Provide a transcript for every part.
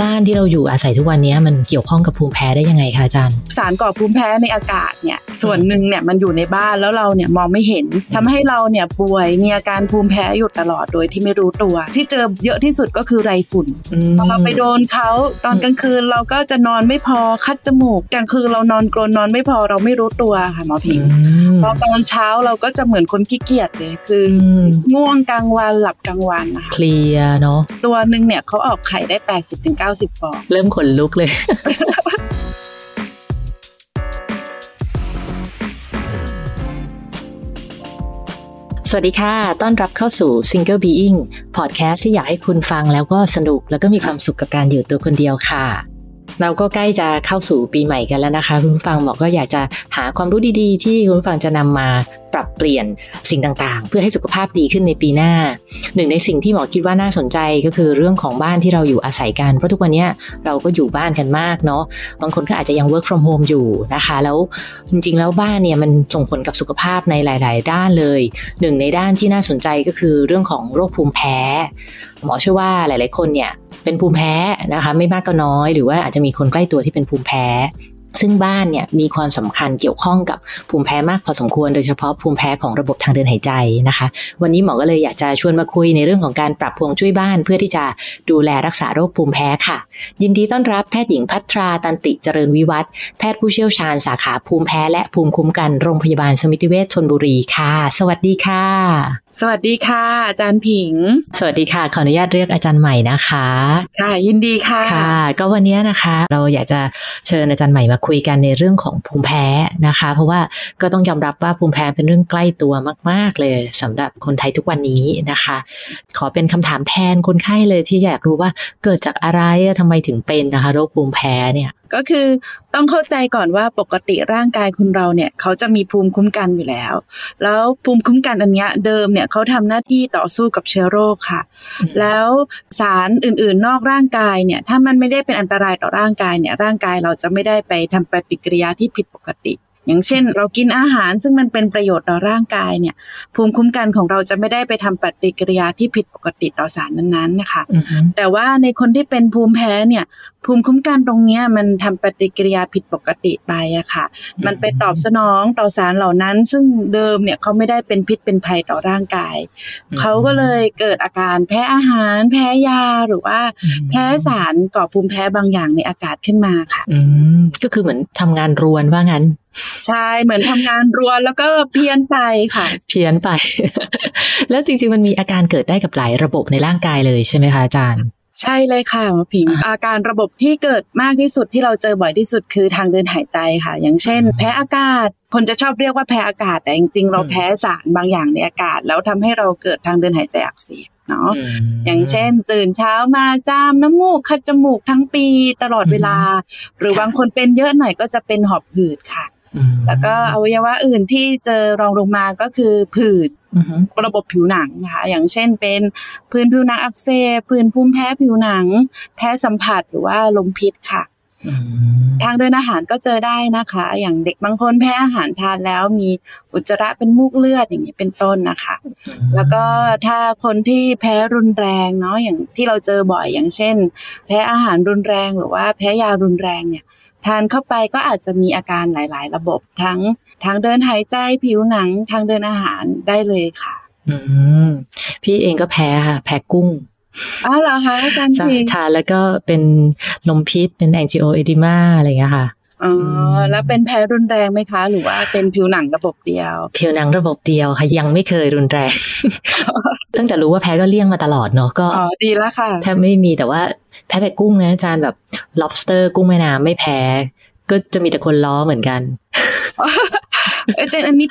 บ้านที่เราอยู่อาศัยทุกวันนี้มันเกี่ยวข้องกับภูมิแพ้ได้ยังไงคะอาจารย์ สารก่อภูมิแพ้ในอากาศเนี่ยส่วนหนึ่งเนี่ยมันอยู่ในบ้านแล้วเราเนี่ยมองไม่เห็นทำให้เราเนี่ยป่วยมีอาการภูมิแพ้อยู่ตลอดโดยที่ไม่รู้ตัว ที่เจอเยอะที่สุดก็คือไรฝุ่นพอเราไปโดนเขาตอนกลางคืนเราก็จะนอนไม่พอคัดจมูกกลางคืนเรานอนกรนนอนไม่พอเราไม่รู้ตัวค่ะหมอพิงพอตอนเช้าเราก็จะเหมือนคนขี้เกียจเลยคืออง่วงกลางวันหลับกลางวันนะคะเพลียเนาะตัวหนึ่งเนี่ยเขาออกไข่ได้ 80-90ฟอง เริ่มขนลุกเลยสวัสดีค่ะ ต้อนรับเข้าสู่ Single Being Podcast ที่อยากให้คุณฟังแล้วก็สนุกแล้วก็มีความสุขกับการอยู่ตัวคนเดียวค่ะ เราก็ใกล้จะเข้าสู่ปีใหม่กันแล้วนะคะ คุณผู้ฟังบอกก็อยากจะหาความรู้ดีๆ ที่คุณผู้ฟังจะนำมา ปรับเปลี่ยนสิ่งต่างๆ เพื่อให้สุขภาพดีขึ้นในปีหน้า หนึ่งในสิ่งที่หมอคิดว่าน่าสนใจก็คือเรื่องของบ้านที่เราอยู่อาศัยกันเพราะทุกวันนี้เราก็อยู่บ้านกันมากเนาะบางคนก็อาจจะยัง work from home อยู่นะคะ แล้วจริงๆ แล้วบ้านเนี่ยมันส่งผลกับสุขภาพในหลาย ๆ ด้านเลย หนึ่งในด้านที่น่าสนใจก็คือเรื่องของโรคภูมิแพ้ หมอเชื่อว่าหลาย ๆ คนเนี่ยเป็นภูมิแพ้นะคะ ไม่มากก็น้อย หรือว่าอาจจะมีคนใกล้ตัวที่เป็นภูมิแพ้ ซึ่งบ้านเนี่ยมีความสำคัญเกี่ยวข้องกับภูมิแพ้มากพอสมควรโดยเฉพาะภูมิแพ้ของระบบทางเดินหายใจนะคะ วันนี้หมอก็เลยอยากจะชวนมาคุยในเรื่องของการปรับพวงช่วยบ้านเพื่อที่จะดูแลรักษาโรคภูมิแพ้ค่ะ ยินดีต้อนรับแพทย์หญิงพัทราตันติเจริญวิวัฒน์แพทย์ผู้เชี่ยวชาญสาขาภูมิแพ้และภูมิคุ้มกันโรงพยาบาลสมิติเวชชนบุรีค่ะ สวัสดีค่ะ สวัสดีค่ะ อาจารย์ผิง สวัสดีค่ะขออนุญาตเรียกอาจารย์ใหม่นะคะ ค่ะยินดีค่ะค่ะ ก็วันนี้นะคะ เราอยากจะเชิญอาจารย์ใหม่มาคุยกันในเรื่องของภูมิแพ้นะคะ เพราะว่าก็ต้องยอมรับว่าภูมิแพ้เป็นเรื่องใกล้ตัวมาก ๆ เลยสำหรับคนไทยทุกวันนี้นะคะ ขอเป็นคำถามแทนคนไข้เลยที่อยากรู้ว่าเกิดจากอะไรทำไมถึงเป็นนะคะโรคภูมิแพ้เนี่ย ก็คือต้องเข้าใจก่อนว่าปกติร่างกายคุณเราเนี่ยเขาจะมีภูมิคุ้มกันอยู่แล้ว แล้วภูมิคุ้มกันอันเนี้ยเดิมเนี่ยเขาทำหน้าที่ต่อสู้กับเชื้อโรคค่ะ แล้วสารอื่นๆ นอกร่างกายเนี่ยถ้ามันไม่ได้เป็นอันตรายต่อร่างกายเนี่ยร่างกายเราจะไม่ได้ไปทำปฏิกิริยาที่ผิดปกติ อย่างเช่น เรากินอาหารซึ่งมันเป็นประโยชน์ต่อร่างกายเนี่ย ภูมิคุ้มกันของเราจะไม่ได้ไปทำปฏิกิริยาที่ผิดปกติต่อสารนั้นๆนะคะ แต่ว่าในคนที่เป็นภูมิแพ้เนี่ย ภูมิคุ้มกันตรงเนี้ยมันทำปฏิกิริยาผิดปกติไปอะค่ะ มันไปตอบสนองต่อสารเหล่านั้น ซึ่งเดิมเนี่ยเขาไม่ได้เป็นพิษเป็นภัยต่อร่างกาย เขาก็เลยเกิดอาการแพ้อาหาร แพ้ยาหรือว่าแพ้สารก่อภูมิแพ้บางอย่างในอากาศขึ้นมาค่ะอืมก็คือเหมือนทำงานรวนว่างั้น ใช่เหมือนทำงานรวนแล้วก็เพี้ยนไปค่ะ เพี้ยนไป แล้วจริงๆมันมีอาการเกิดได้กับหลายระบบในร่างกายเลยใช่ไหมคะอาจารย์ใช่เลยค่ะหมอผิงอาการระบบที่เกิดมากที่สุดที่เราเจอบ่อยที่สุดคือทางเดินหายใจค่ะ อย่างเช่น แพ้อากาศ คนจะชอบเรียกว่าแพ้อากาศแต่จริงๆ เราแพ้สารบางอย่างในอากาศ แล้วทำให้เราเกิดทางเดินหายใจอักเสบเนาะอย่างเช่น ตื่นเช้ามาจามน้ำมูกคัดจมูกทั้งปีตลอดเวลา หรือบางคนเป็นเยอะหน่อยก็จะเป็นหอบหืดค่ะ แล้วก็อวัยวะอื่นที่เจอรองลงมาก็คือผื่นระบบผิวหนังนะคะอย่างเช่นเป็นพื้นผิวหนังอักเสบพื้นภูมิแพ้ผิวหนัง แพ้สัมผัสหรือว่าลมพิษค่ะทางเดินอาหารก็เจอได้นะคะ อย่างเด็กบางคนแพ้อาหารทานแล้วมีอุจจาระเป็นมูกเลือดอย่างนี้เป็นต้นนะคะ แล้วก็ถ้าคนที่แพ้รุนแรงเนาะอย่างที่เราเจอบ่อยอย่างเช่น แพ้อาหารรุนแรงหรือว่าแพ้ยารุนแรงเนี่ย ทานเข้าไปก็อาจจะมีอาการหลาย ๆ ระบบทั้งทางเดินหายใจผิวหนังทางเดินอาหารได้เลยค่ะ อืมพี่เองก็แพ้ค่ะ แพ้กุ้งอ้าวเหรอคะอาจารย์ใช่พิงทานแล้วก็เป็นลมพิษเป็นแองจิโอเอดิมาอะไรอย่างเงี้ยค่ะ อ๋อแล้วเป็นแพ้รุนแรงไหมคะ หรือว่าเป็นผิวหนังระบบเดียว ผิวหนังระบบเดียวค่ะยังไม่เคยรุนแรง ตั้งแต่รู้ว่าแพ้ก็เลี่ยงมาตลอดเนาะก็อ๋อดีแล้วค่ะแทบไม่มีแต่ว่าแพ้แต่กุ้งนะอาจารย์แบบ lobster กุ้งแม่น้ำไม่แพ้ ก็จะมีแต่คนล้อเหมือนกันเอ้ยแต่อันนี้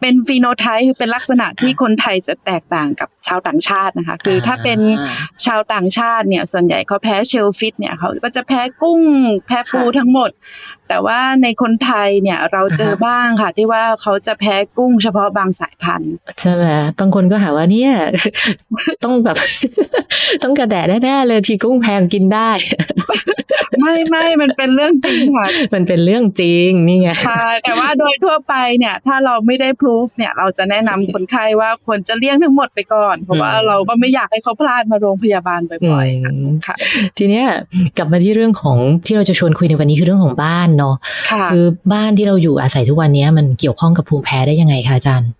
เป็นฟีโนไทป์คือเป็นลักษณะที่คนไทยจะแตกต่างกับชาวต่างชาตินะคะ คือถ้าเป็นชาวต่างชาติเนี่ย ส่วนใหญ่เขาแพ้เชลฟิตเนี่ยเขาก็จะแพ้กุ้งแพ้ปูทั้งหมด แต่ว่าในคนไทยเนี่ยเราเจอบ้างค่ะ ที่ว่าเขาจะแพ้กุ้งเฉพาะบางสายพันธุ์ใช่ไหมบางคนก็หาว่าเนี่ยต้องแบบต้องกระแดะแน่ๆเลยทีกุ้งแพงกินได้ ไม่ไม่มันเป็นเรื่องจริงค่ะมันเป็นเรื่องจริงนี่ไงค่ะแต่ว่าโดยทั่วไปเนี่ย ถ้าเราไม่ได้พิสูจเนี่ยเราจะแนะนำคนไข้ว่าควรจะเลี่ยงทั้งหมดไปก่อน เพราะว่าเราก็ไม่อยากให้เขาพลาดมาโรงพยาบาลบ่อยๆค่ะอืมค่ะทีเนี้ยกลับมาที่เรื่องของที่เราจะชวนคุยในวันนี้คือเรื่องของบ้านเนาะค่ะคือบ้านที่เราอยู่อาศัยทุกวันนี้มันเกี่ยวข้องกับภูมิแพ้ได้ยังไงคะอาจารย์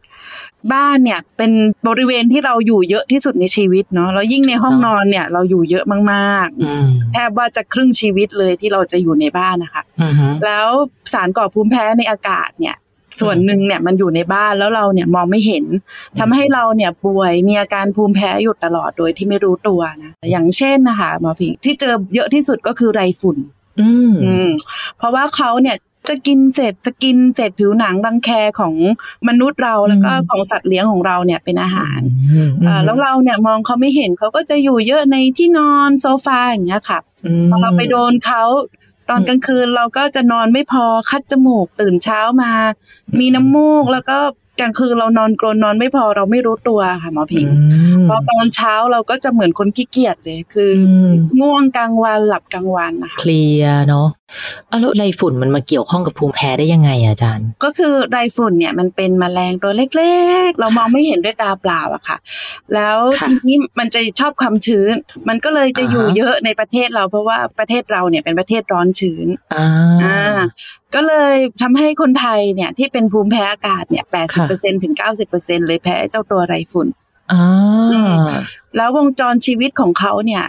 บ้านเนี่ยเป็นบริเวณที่เราอยู่เยอะที่สุดในชีวิตเนาะแล้วยิ่งในห้องนอนเนี่ยเราอยู่เยอะมากอืมๆแทบว่าจะครึ่งชีวิตเลยที่เราจะอยู่ในบ้านนะคะอือฮึแล้วสารก่อภูมิแพ้ในอากาศเนี่ย ส่วนหนึ่งเนี่ยมันอยู่ในบ้านแล้วเราเนี่ยมองไม่เห็นทำให้เราเนี่ยป่วยมีอาการภูมิแพ้อยู่ตลอดโดยที่ไม่รู้ตัวนะอย่างเช่นนะคะหมอพิงที่เจอเยอะที่สุดก็คือไรฝุ่น อืมอืมเพราะว่าเขาเนี่ยจะกินเศษจะกินเศษผิวหนังรังแคของมนุษย์เราแล้วก็อืมของสัตว์เลี้ยงของเราเนี่ยเป็นอาหารอืมอ่าแล้วเราเนี่ยมองเขาไม่เห็นเขาก็จะอยู่เยอะในที่นอนโซฟาอย่างเงี้ยค่ะมพอเราไปโดนเขา ตอนกลางคืนเราก็จะนอนไม่พอคัดจมูกตื่นเช้ามา มีน้ำมูกแล้วก็ กลางคืนเรานอนกรนนอนไม่พอเราไม่รู้ตัวค่ะหมอพิงอืมพอตอนเช้าเราก็จะเหมือนคนขี้เกียจเลย คืออมง่วงกลางวันหลับกลางวันนะคะ เคลียร์เนาะอะแล้วไรฝุ่นมันมาเกี่ยวข้องกับภูมิแพ้ได้ยังไงอะอาจารย์ ก็คือไรฝุ่นเนี่ยมันเป็นแมลงตัวเล็กๆ เรามองไม่เห็นด้วยตาเปล่าอะค่ะ แล้วค่ะทีนี้มันจะชอบความชื้น มันก็เลยจะอ่าฮะอยู่เยอะในประเทศเราเพราะว่าประเทศเราเนี่ยเป็นประเทศร้อนชื้นอ่าอ่า ก็เลยทำให้คนไทยเนี่ยที่เป็นภูมิแพ้อากาศเนี่ยค่ะ80%ถึง90%เลยแพ้เจ้าตัวไรฝุ่นอ่าแล้ววงจรชีวิตของเขาเนี่ย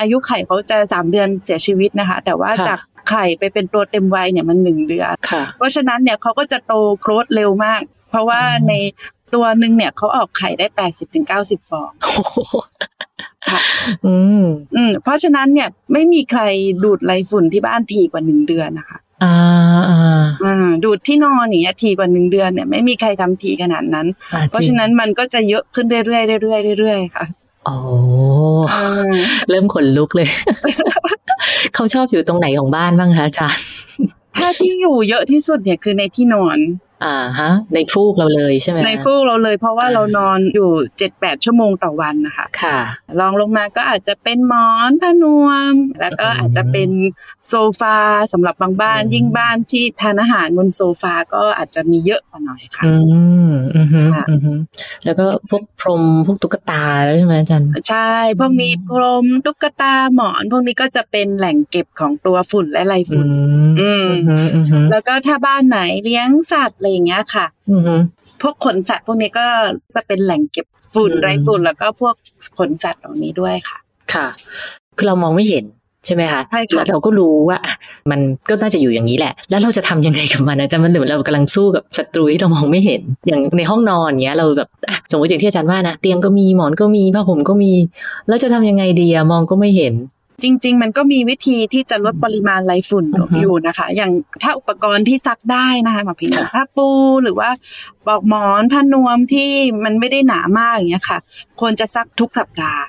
อายุไข่เขาจะสามเดือนเสียชีวิตนะคะ แต่ว่าค่ะจากไข่ไปเป็นตัวเต็มวัยเนี่ยมันหนึ่งเดือนค่ะเพราะฉะนั้นเนี่ยเขาก็จะโตโครดเร็วมาก เพราะว่าอืมในตัวหนึ่งเนี่ยเขาออกไข่ได้แปดสิบถึงเก้าสิบฟองโอ้โหค่ะอืมอืมเพราะฉะนั้นเนี่ยไม่มีใครดูดไรฝุ่นที่บ้านทีกว่าหนึ่งเดือนนะคะ อ่า อ่าอ่าดูดที่นอนอย่างเงี้ยทีกว่าหนึ่งเดือนเนี่ยไม่มีใครทำทีขนาดนั้นอ่เพราะฉะนั้นมันก็จะเยอะขึ้นเรื่อยๆเรื่อยๆเรื่อยๆค่ะโอ้อ่าเริ่มขนลุกเลย เขาชอบอยู่ตรงไหนของบ้านบ้างคะอาจารย์ถ้าที่อยู่เยอะที่สุดเนี่ยคือในที่นอน อ่าฮะ ในฟูกเราเลยใช่ไหมในฟูกเราเลย เพราะว่าอ่าเรานอนอยู่เจ็ดแปดชั่วโมงต่อวันนะคะค่ะลองลงมาก็อาจจะเป็นหมอนผ้านวม แล้วก็อืมอาจจะเป็นโซฟาสำหรับบางบ้านอืมยิ่งบ้านที่ทานอาหารบนโซฟาก็อาจจะมีเยอะกว่าหน่อยค่ะอืมอืมฮึค่ะอืมฮึแล้วก็พวกพรมพวกตุ๊กตาแล้วใช่ไหมอาจารย์ใช่ พวกนี้พรมตุ๊กตาหมอนพวกนี้ก็จะเป็นแหล่งเก็บของตัวฝุ่นและไรอืฝุ่นมอืมอืมอืมฮึแล้วก็ถ้าบ้านไหนเลี้ยงสัตว์อะไรอย่างเงี้ยค่ะอืมฮึพวกขนสัตว์พวกนี้ก็จะเป็นแหล่งเก็บฝุ่นอืมไรฝุ่นแล้วก็พวกขนสัตว์เหล่านี้ด้วยค่ะ ค่ะ คือเรามองไม่เห็นใช่ไหมคะใช่ค่ะแล้วเราก็รู้ว่าอะมันก็น่าจะอยู่อย่างนี้แหละ แล้วเราจะทำยังไงกับมันอาจารย์มันเหมือนเรากำลังสู้กับศัตรูที่เรามองไม่เห็น อย่างในห้องนอนเงี้ยเราแบบอะสมมติอย่างที่อาจารย์ว่านะเตียงก็มีหมอนก็มีผ้าห่มก็มี แล้วจะทำยังไงดีอะมองก็ไม่เห็น จริง ๆ มันก็มีวิธีที่จะลดปริมาณไรฝุ่นอือฮึอยู่นะคะ อย่างถ้าอุปกรณ์ที่ซักได้นะคะหมอพิงค่ะผ้าปูหรือว่าปลอกหมอนผ้านวมที่มันไม่ได้หนามากอย่างเงี้ยค่ะ ควรจะซักทุกสัปดาห์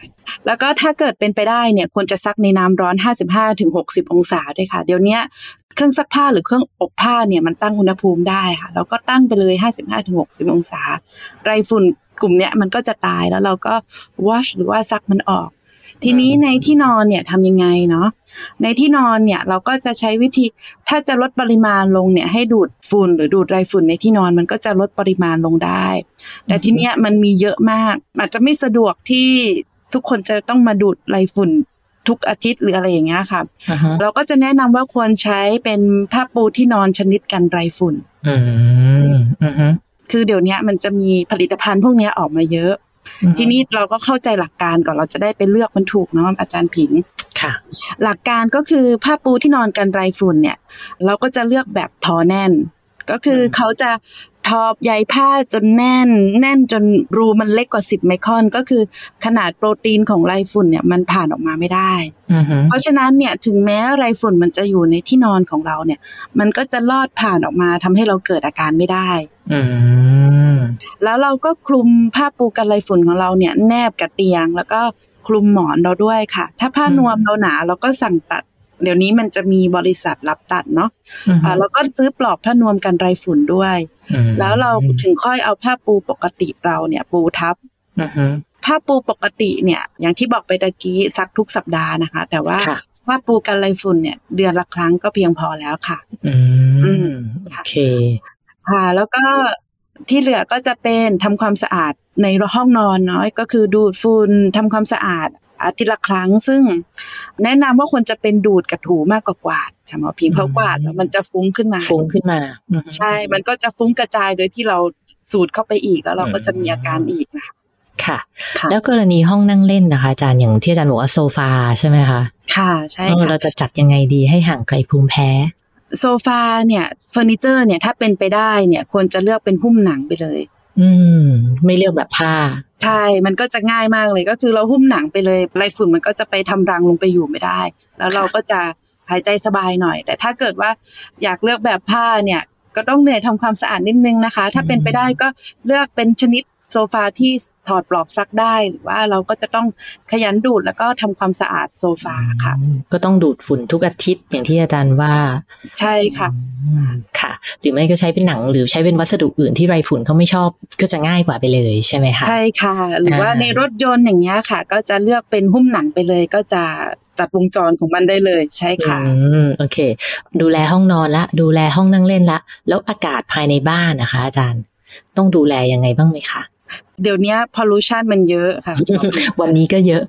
แล้วก็ถ้าเกิดเป็นไปได้เนี่ยควรจะซักในน้ำร้อน 55ถึง60 องศาด้วยค่ะ เดี๋ยวเนี้ยเครื่องซักผ้าหรือเครื่องอบผ้าเนี่ยมันตั้งอุณหภูมิได้ค่ะแล้วก็ตั้งไปเลย 55ถึง60 องศา ไรฝุ่นกลุ่มเนี้ยมันก็จะตายแล้วเราก็ wash หรือว่าซักมันออก ทีนี้อืมในที่นอนเนี่ยทำยังไงเนาะในที่นอนเนี่ยเราก็จะใช้วิธีถ้าจะลดปริมาณลงเนี่ยให้ดูดฝุ่นหรือดูดไรฝุ่นในที่นอนมันก็จะลดปริมาณลงได้ แต่ทีเนี้ยมันมีเยอะมาก อาจจะไม่สะดวกที่ทุกคนจะต้องมาดูดไรฝุ่นทุกอาทิตย์หรืออะไรอย่างเงี้ยค่ะอือฮึเราก็จะแนะนำว่าควรใช้เป็นผ้าปูที่นอนชนิดกันไรฝุ่นอืมอือฮึคือเดี๋ยวเนี้ยมันจะมีผลิตภัณฑ์พวกเนี้ยออกมาเยอะ ทีนี้เราก็เข้าใจหลักการก่อนเราจะได้ไปเลือกมันถูกเนาะอาจารย์ผิงค่ะ หลักการก็คือผ้าปูที่นอนกันไรฝุ่นเนี่ย เราก็จะเลือกแบบทอแน่น ก็คืออมเขาจะทอใยผ้าจนแน่น แน่นจนรูมันเล็กกว่า 10 ไมครอน ก็คือขนาดโปรตีนของไรฝุ่นเนี่ยมันผ่านออกมาไม่ได้อือฮึเพราะฉะนั้นเนี่ยถึงแม้ไรฝุ่นมันจะอยู่ในที่นอนของเราเนี่ย มันก็จะลอดผ่านออกมาทำให้เราเกิดอาการไม่ได้อืม แล้วเราก็คลุมผ้าปูกันไรฝุ่นของเราเนี่ยแนบกับเตียง แล้วก็คลุมหมอนเราด้วยค่ะ ถ้าผ้านวมเราหนาเราก็สั่งตัด เดี๋ยวนี้มันจะมีบริษัทรับตัดเนาะอืมอ่าเราก็ซื้อปลอกผ้านวมกันไรฝุ่นด้วยอืมแล้วเราถึงค่อยเอาผ้าปูปกติเราเนี่ยปูทับอือฮึผ้าปูปกติเนี่ย อย่างที่บอกไปตะกี้ซักทุกสัปดาห์นะคะ แต่ว่าค่ะผ้าปูกันไรฝุ่นเนี่ย เดือนละครั้งก็เพียงพอแล้วค่ะ อือืมมโอค่ะเค ค่ะ แล้วก็ ที่เหลือก็จะเป็นทำความสะอาดในห้องนอนเนาะก็คือดูดฝุ่นทำความสะอาดอาทิตย์ละครั้ง ซึ่งแนะนำว่าควรจะเป็นดูดกับถูมากกว่ากวาดค่ะหมอพิมพ์เพราะกวาดแล้วมันจะฟุ้งขึ้นมาฟุ้งขึ้นมาอือฮึใช่ มันก็จะฟุ้งกระจายโดยที่เราสูดเข้าไปอีกแล้วเราก็จะมีอาการอีกนะคะค่ะค่ะ แล้วกรณีห้องนั่งเล่นนะคะอาจารย์อย่างที่อาจารย์บอกว่าโซฟาใช่ไหมคะ ค่ะ ใช่เออค่ะเราจะจัดยังไงดีให้ห่างไกลภูมิแพ้ โซฟาเนี่ยเฟอร์นิเจอร์เนี่ยถ้าเป็นไปได้เนี่ยควรจะเลือกเป็นหุ้มหนังไปเลย อืม ไม่เลือกแบบผ้า ใช่ มันก็จะง่ายมากเลยก็คือเราหุ้มหนังไปเลยไรฝุ่นมันก็จะไปทำรังลงไปอยู่ไม่ได้ แล้วเราก็จะหายใจสบายหน่อย แต่ถ้าเกิดว่าอยากเลือกแบบผ้าเนี่ย ก็ต้องเหนื่อยทำความสะอาดนิดนึงนะคะ ถ้าเป็นไปได้ก็เลือกเป็นชนิด โซฟาที่ถอดปลอกซักได้หรือว่าเราก็จะต้องขยันดูดแล้วก็ทำความสะอาดโซฟาค่ะอืมก็ต้องดูดฝุ่นทุกอาทิตย์อย่างที่อาจารย์ว่า ใช่ค่ะอืมค่ะ หรือไม่ก็ใช้เป็นหนังหรือใช้เป็นวัสดุอื่นที่ไรฝุ่นเขาไม่ชอบก็จะง่ายกว่าไปเลยใช่ไหมคะใช่ค่ะ หรือว่าอ่าในรถยนต์อย่างเงี้ยค่ะ ก็จะเลือกเป็นหุ้มหนังไปเลยก็จะตัดวงจรของมันได้เลยใช่ค่ะอืมโอเค ดูแลห้องนอนละ ดูแลห้องนั่งเล่นละ แล้วอากาศภายในบ้านนะคะ อาจารย์ ต้องดูแลยังไงบ้างไหมคะ เดี๋ยวเนี้ย pollution มันเยอะค่ะ วันนี้ก็เยอะ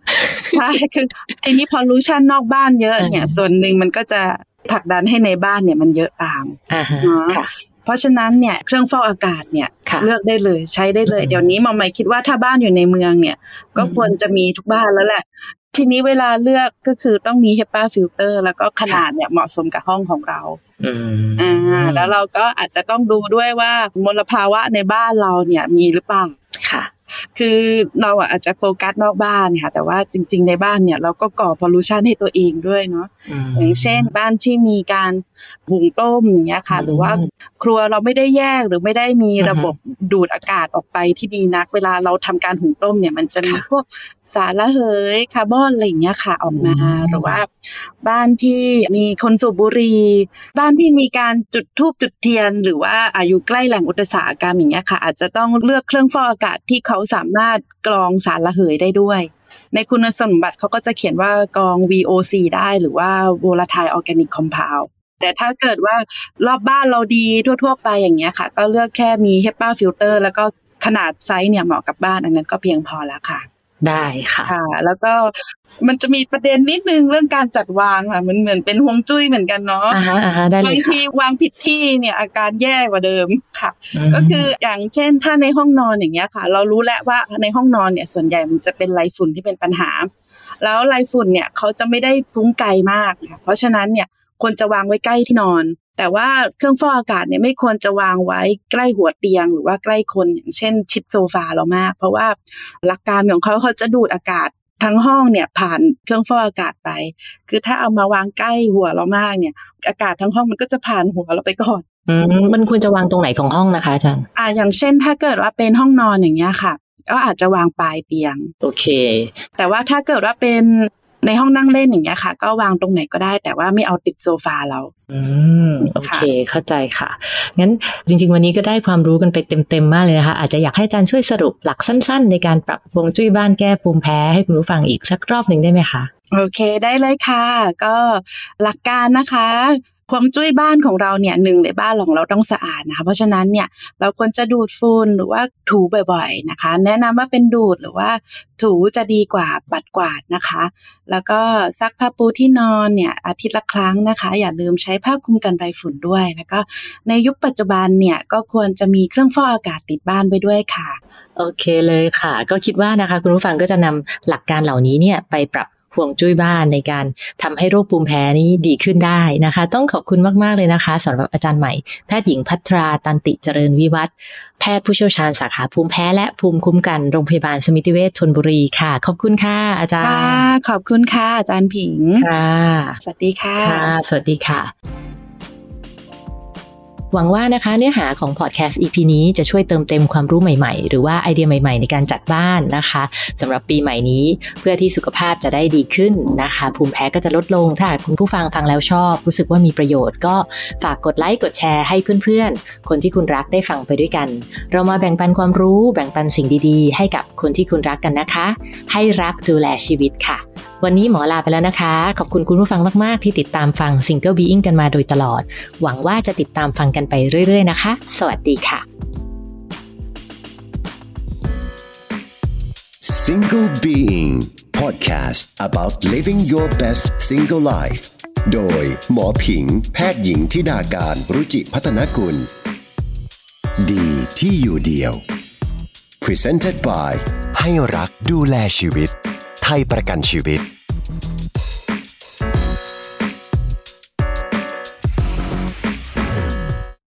ใช่คือทีนี้ pollution นอกบ้านเยอะเนี่ยอ่าส่วนหนึ่งมันก็จะผลักดันให้ในบ้านเนี่ยมันเยอะตามอ่าฮะเนาะค่ะเพราะฉะนั้นเนี่ยเครื่องฟอกอากาศเนี่ยค่ะเลือกได้เลยใช้ได้เลยอืมเดี๋ยวนี้หมอหมายคิดว่าถ้าบ้านอยู่ในเมืองเนี่ย ก็อืมควรจะมีทุกบ้านแล้วแหละ ทีนี้เวลาเลือกก็คือต้องมี HEPA filter แล้วก็ขนาดเนี่ยเหมาะสมกับห้องของเราอืมอ่าแล้วเราก็อาจจะต้องดูด้วยว่ามลภาวะในบ้านเราเนี่ยมีหรือเปล่าค่ะ คือเราอะอาจจะโฟกัสนอกบ้านค่ะ แต่ว่าจริง ๆ ในบ้านเนี่ยเราก็ก่อพอลูชันให้ตัวเองด้วยเนาะมอย่างเช่นบ้านที่มีการ หุงต้มอย่างเงี้ยค่ะอืมหรือว่าครัวเราไม่ได้แยกหรือไม่ได้มีอือฮึระบบดูดอากาศออกไปที่ดีนัก เวลาเราทำการหุงต้มเนี่ยมันจะมีค่ะพวกสารระเหยคาร์บอนอะไรอย่างเงี้ยค่ะออกมาอืมหรือว่า บ้านที่มีคนสูบบุหรี่บ้านที่มีการจุดธูปจุดเทียน หรือว่าอายุใกล้แหล่งอุตสาหกรรมอย่างเงี้ยค่ะ อาจจะต้องเลือกเครื่องฟอกอากาศที่เขาสามารถกรองสารระเหยได้ด้วยในคุณสมบัติเขาก็จะเขียนว่ากรอง VOC ได้หรือว่า volatile organic compound แต่ถ้าเกิดว่ารอบบ้านเราดีทั่ว ๆ ไปอย่างเงี้ยค่ะ ก็เลือกแค่มี HEPA filter แล้วก็ขนาดไซส์เนี่ยเหมาะกับบ้านอันนั้นก็เพียงพอแล้วค่ะ ได้ค่ะค่ะ แล้วก็มันจะมีประเด็นนิดนึงเรื่องการจัดวางค่ะมันเหมือนเป็นฮวงจุ้ยเหมือนกันเนาะอ่าฮะอ่าฮะได้เลบางยค่ะทีวางผิดที่เนี่ยอาการแย่กว่าเดิมค่ะมก็คืออย่างเช่นถ้าในห้องนอนอย่างเงี้ยค่ะ เรารู้แล้วว่าในห้องนอนเนี่ยส่วนใหญ่มันจะเป็นไรฝุ่นที่เป็นปัญหา แล้วไรฝุ่นเนี่ยเขาจะไม่ได้ฟุ้งไกลมากค่ะเพราะฉะนั้นเนี่ย ควรจะวางไว้ใกล้ที่นอน แต่ว่าเครื่องฟอกอากาศเนี่ยไม่ควรจะวางไว้ใกล้หัวเตียง หรือว่าใกล้คนอย่างเช่น ชิดโซฟาเรามาก เพราะว่าหลักการของเขาเขาจะดูดอากาศทั้งห้องเนี่ยผ่านเครื่องฟอกอากาศไป คือถ้าเอามาวางใกล้หัวเรามากเนี่ย อากาศทั้งห้องมันก็จะผ่านหัวเราไปก่อนอืมมันควรจะวางตรงไหนของห้องนะคะอาจารย์อ่าอย่างเช่น ถ้าเกิดว่าเป็นห้องนอนอย่างเงี้ยค่ะ ก็อาจจะวางปลายเตียง โอเค แต่ว่าถ้าเกิดว่าเป็น ในห้องนั่งเล่นอย่างเงี้ยค่ะ ก็วางตรงไหนก็ได้ แต่ว่าไม่เอาติดโซฟาเราอืมโอเคเข้าใจค่ะ งั้นจริง ๆ วันนี้ก็ได้ความรู้กันไปเต็ม ๆ มากเลยนะคะอาจจะอยากให้อาจารย์ช่วยสรุปหลักสั้น ๆ ในการปรับฮวงจุ้ยบ้านแก้ภูมิแพ้ให้คุณผู้ฟังอีกสักรอบหนึ่งได้ไหมคะโอเคได้เลยค่ะ ก็หลักการนะคะ พวงจุ้ยบ้านของเราเนี่ยหนึ่งในบ้านของเราต้องสะอาดนะคะเพราะฉะนั้นเนี่ยเราควรจะดูดฝุ่นหรือว่าถูบ่อยๆนะคะ แนะนำว่าเป็นดูดหรือว่าถูจะดีกว่าปัดกวาดนะคะ แล้วก็ซักผ้าปูที่นอนเนี่ยอาทิตย์ละครั้งนะคะ อย่าลืมใช้ผ้าคลุมกันไรฝุ่นด้วย แล้วก็ในยุคปัจจุบันเนี่ยก็ควรจะมีเครื่องฟอกอากาศติดบ้านไปด้วยค่ะ โอเคเลยค่ะ ก็คิดว่านะคะ คุณผู้ฟังก็จะนำหลักการเหล่านี้เนี่ยไปปรับ ห่วงจุ้ยบ้านในการทำให้โรคภูมิแพ้นี้ดีขึ้นได้นะคะ ต้องขอบคุณมากๆเลยนะคะสำหรับอาจารย์ใหม่ แพทย์หญิงพัทราตันติเจริญวิวัฒน์แพทย์ผู้เชี่ยวชาญสาขาภูมิแพ้และภูมิคุ้มกันโรงพยาบาลสมิติเวชชนบุรีค่ะ ขอบคุณค่ะ อาจารค่ะย์ขอบคุณค่ะอาจารย์ผิงค่ะสวัสดีค่ะค่ะสวัสดีค่ะ หวังว่านะคะเนื้อหาของพอดแคสต์ EP นี้จะช่วยเติมเต็มความรู้ใหม่ๆ หรือว่าไอเดียใหม่ๆ ในการจัดบ้านนะคะสำหรับปีใหม่นี้เพื่อที่สุขภาพจะได้ดีขึ้นนะคะ ภูมิแพ้ก็จะลดลงถ้าคุณผู้ฟังฟังแล้วชอบ รู้สึกว่ามีประโยชน์ก็ฝากกดไลค์กดแชร์ให้เพื่อนๆ คนที่คุณรักได้ฟังไปด้วยกัน เรามาแบ่งปันความรู้แบ่งปันสิ่งดีๆ ให้กับคนที่คุณรักกันนะคะ ให้รักดูแลชีวิตค่ะ วันนี้หมอลาไปแล้วนะคะ ขอบคุณคุณผู้ฟังมากๆ ที่ติดตามฟัง Single Being กันมาโดยตลอด หวังว่าจะติดตามฟังกันกันไปเรื่อย ๆ นะคะ สวัสดีค่ะ Single Being Podcast about living your best single life โดยหมอผิง แพทย์หญิงทิดาการรุจิพัฒนกุล ดีที่อยู่เดียว Presented by ให้รักดูแลชีวิต ไทยประกันชีวิต